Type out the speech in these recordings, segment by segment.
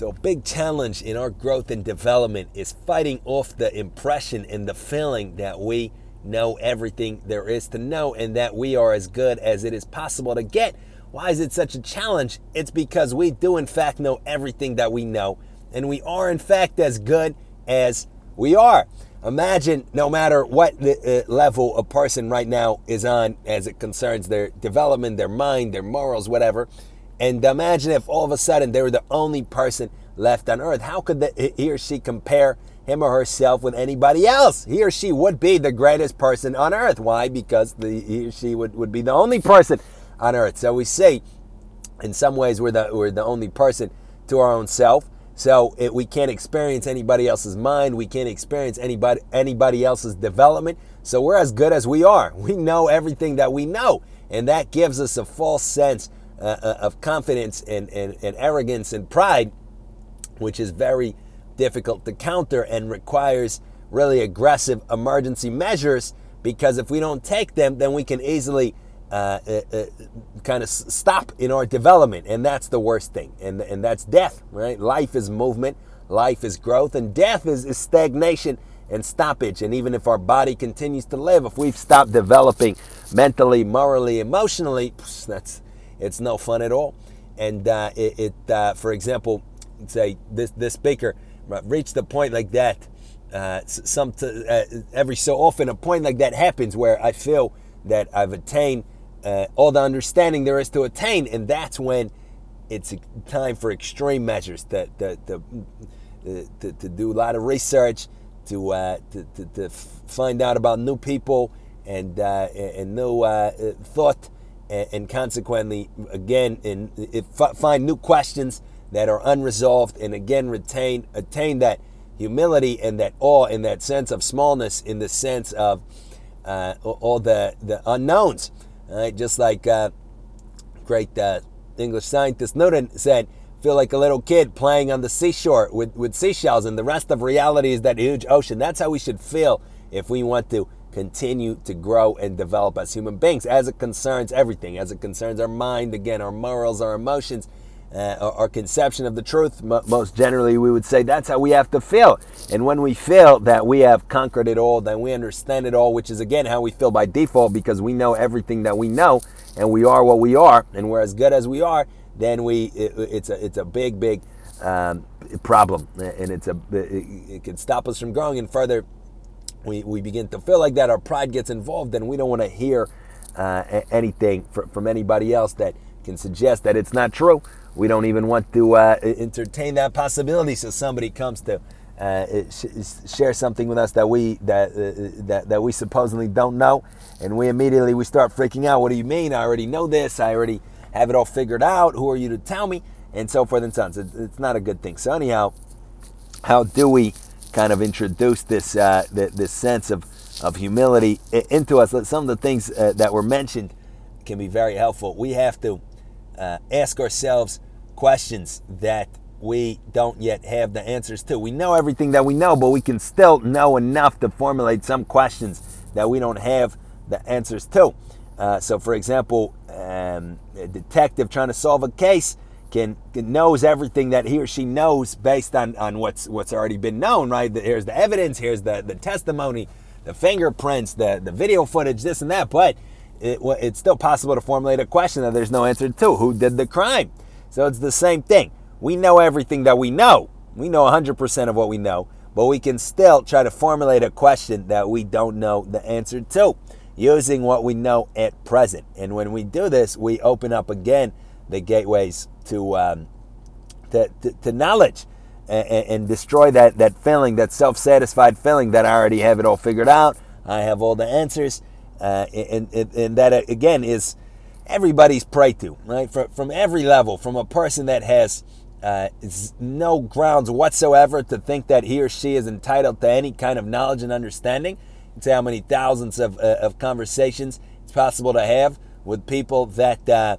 So, a big challenge in our growth and development is fighting off the impression and the feeling that we know everything there is to know and that we are as good as it is possible to get. Why is it such a challenge? It's because we do, in fact, know everything that we know, and we are, in fact, as good as we are. Imagine no matter what the, uh, level a person right now is on as it concerns their development, their mind, their morals, whatever. And imagine if all of a sudden they were the only person left on earth. How could the, he or she compare him or herself with anybody else? He or she would be the greatest person on earth. Why? Because the, he or she would, would be the only person on earth. So we say, in some ways, we're the, we're the only person to our own self. So it, we can't experience anybody else's mind. We can't experience anybody anybody else's development. So we're as good as we are. We know everything that we know, and that gives us a false sense uh, uh, of confidence and, and, and arrogance and pride, which is very difficult to counter and requires really aggressive emergency measures. Because if we don't take them, then we can easily uh, uh, uh, kind of stop in our development, and that's the worst thing, and and that's death, right? Life is movement, life is growth, and death is, is stagnation and stoppage. And even if our body continues to live, if we've stopped developing mentally, morally, emotionally, that's it's no fun at all. And uh, it, it uh, for example, say this this speaker reached a point like that. Uh, some t- uh, every so often, a point like that happens where I feel that I've attained all the understanding there is to attain, and that's when it's time for extreme measures to, to, to, to, to do a lot of research, to, uh, to, to, to, find out about new people and, uh, and new uh, thought, and, and, consequently, again, in, find new questions that are unresolved, and again, retain, attain that humility and that awe and that sense of smallness in the sense of uh, all the, the unknowns. Right? Just like uh, great uh, English scientist Newton said, feel like a little kid playing on the seashore with, with seashells, and the rest of reality is that huge ocean. That's how we should feel if we want to continue to grow and develop as human beings, as it concerns everything, as it concerns our mind, again, our morals, our emotions, uh, our, our, conception of the truth. most generally, we would say that's how we have to feel. And when we feel that we have conquered it all, then we understand it all, which is again how we feel by default because we know everything that we know and we are what we are and we're as good as we are, then we it, it's a it's a big big um, problem and it's a it, it can stop us from growing and further. We, we begin to feel like that our pride gets involved and we don't want to hear uh, anything from anybody else that can suggest that it's not true we don't even want to uh, entertain that possibility. So somebody comes to uh, sh- share something with us that we that, uh, that that we supposedly don't know, and we immediately we start freaking out. What do you mean? I already know this. I already have it all figured out. Who are you to tell me? And so forth and so on. So it's not a good thing. So anyhow, how do we kind of introduce this uh, this sense of of humility into us? Some of the things uh, that were mentioned can be very helpful. We have to uh, ask ourselves questions that we don't yet have the answers to. We know everything that we know, but we can still know enough to formulate some questions that we don't have the answers to. Uh, so, for example, um, a detective trying to solve a case can, can, knows everything that he or she knows based on, on what's what's already been known. Right? Here's the evidence. Here's the the testimony, the fingerprints, the the video footage, this and that. But it, it's still possible to formulate a question that there's no answer to. Who did the crime? So it's the same thing. We know everything that we know. We know 100% of what we know, but we can still try to formulate a question that we don't know the answer to using what we know at present. And when we do this, we open up again the gateways to, um, to, to, to, knowledge and, and destroy that, that feeling, that self satisfied feeling that I already have it all figured out. I have all the answers uh, and, and, and, that uh, again is everybody's prey to, right? From, from every level, from a person that has uh, no grounds whatsoever to think that he or she is entitled to any kind of knowledge and understanding. It's how many thousands of, uh, of conversations it's possible to have with people that uh,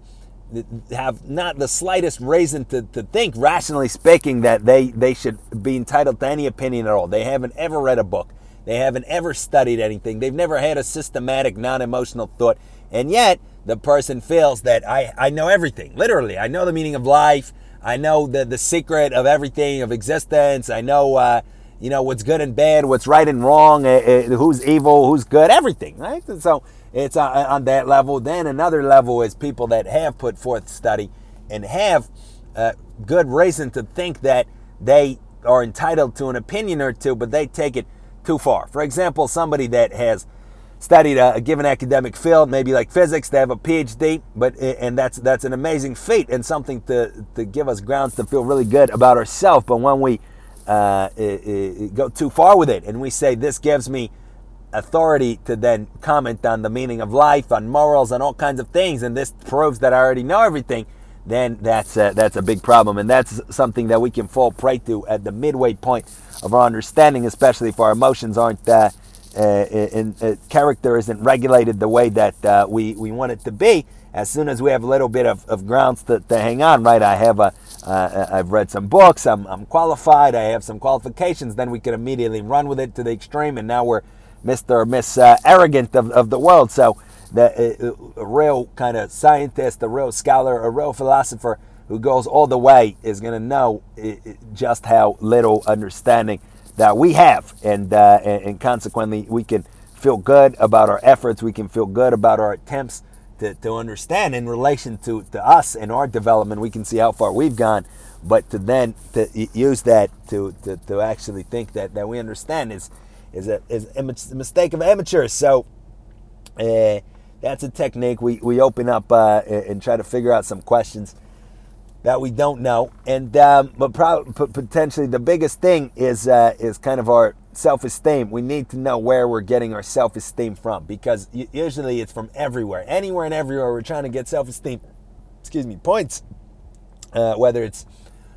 have not the slightest reason to, to think, rationally speaking, that they, they should be entitled to any opinion at all. They haven't ever read a book. They haven't ever studied anything. They've never had a systematic, non emotional thought. And yet, the person feels that I, I know everything. Literally, I know the meaning of life. I know the the secret of everything of existence. I know uh, you know what's good and bad, what's right and wrong, uh, uh, who's evil, who's good, everything, right? And so it's on, that level. Then another level is people that have put forth study and have uh, good reason to think that they are entitled to an opinion or two, but they take it too far. For example, somebody that has studied a, a, given academic field, maybe like physics, they have a PhD, but and that's that's an amazing feat and something to to give us grounds to feel really good about ourselves. But when we uh, go too far with it and we say this gives me authority to then comment on the meaning of life, on morals, on all kinds of things, and this proves that I already know everything, then that's a, that's a big problem, and that's something that we can fall prey to at the midway point of our understanding, especially if our emotions aren't uh, uh, in, uh, character isn't regulated the way that uh, we we want it to be. As soon as we have a little bit of, of grounds to, to hang on, right? I have a I've read some books. I'm, I'm qualified. I have some qualifications. Then we can immediately run with it to the extreme, and now we're Mr. or Miss uh, Arrogant of, of the world. So, the, uh, a real kind of scientist, a real scholar, a real philosopher who goes all the way is going to know just how little understanding that we have. And, uh, and, and consequently, we can feel good about our efforts. We can feel good about our attempts to, to understand in relation to, to us and our development. We can see how far we've gone. But to then to use that to, to, to actually think that, that we understand is is a, is a mistake of amateurs. So uh, that's a technique. We, we open up uh, and try to figure out some questions that we don't know. And um, but probably potentially the biggest thing is uh, is kind of our self-esteem. We need to know where we're getting our self-esteem from because usually it's from everywhere, anywhere and everywhere. We're trying to get self-esteem. Excuse me, points. Uh, whether it's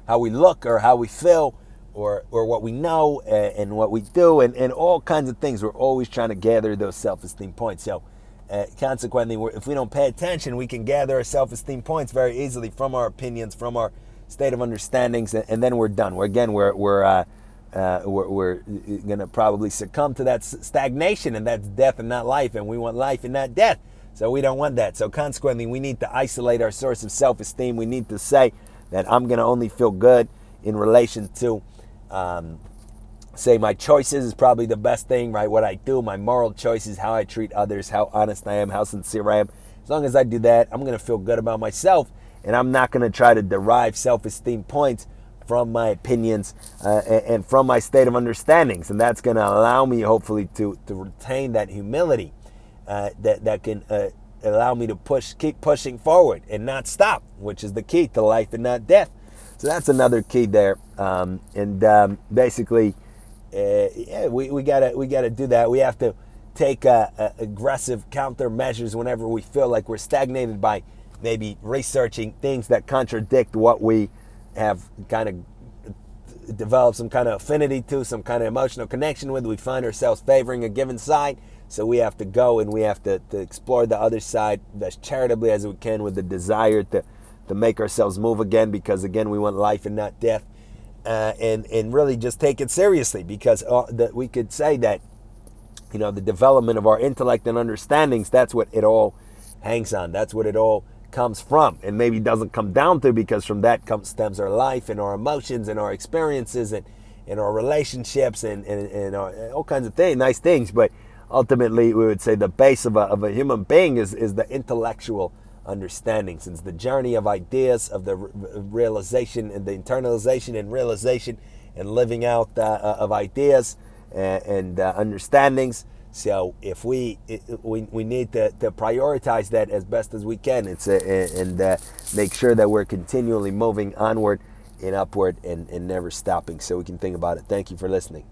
how we look or how we feel or or what we know and, and, what we do and, and all kinds of things. We're always trying to gather those self-esteem points. So uh, consequently, if we don't pay attention, we can gather our self-esteem points very easily from our opinions, from our state of understandings, and, and then we're done. We're again we're we're uh, uh, we're, we're going to probably succumb to that stagnation, and that's death and not life, and we want life and not death. So we don't want that. So consequently, we need to isolate our source of self-esteem. We need to say that I'm going to only feel good in relation to um, say my choices is probably the best thing, right? What I do, my moral choices, how I treat others, how honest I am, how sincere I am. As long as I do that, I'm going to feel good about myself, and I'm not going to try to derive self-esteem points from my opinions uh, and, from my state of understandings, and that's going to allow me, hopefully, to to retain that humility uh, that that can. Uh, allow me to push keep pushing forward and not stop which is the key to life and not death so that's another key there. Um, and um, basically, uh, yeah, we, we gotta we gotta do that. We have to take uh, uh, aggressive countermeasures whenever we feel like we're stagnated by maybe researching things that contradict what we have kind of developed some kind of affinity to, some kind of emotional connection with. We find ourselves favoring a given side. So we have to go and we have to, to explore the other side as charitably as we can with the desire to to make ourselves move again because again we want life and not death. Uh, and and really just take it seriously because uh, that we could say that you know the development of our intellect and understandings that's what it all hangs on. That's what it all comes from and maybe doesn't come down to because from that comes stems our life and our emotions and our experiences and and our relationships and and, and our, all kinds of things nice things. But ultimately we would say the base of a, of a human being is is the intellectual understanding. Since the journey of ideas of the realization and the internalization and realization and living out uh, uh of ideas and, and uh, understandings. So if we we, we need to, to prioritize that as best as we can it's a, and uh, make sure that we're continually moving onward and upward and, and never stopping. So we can think about it. Thank you for listening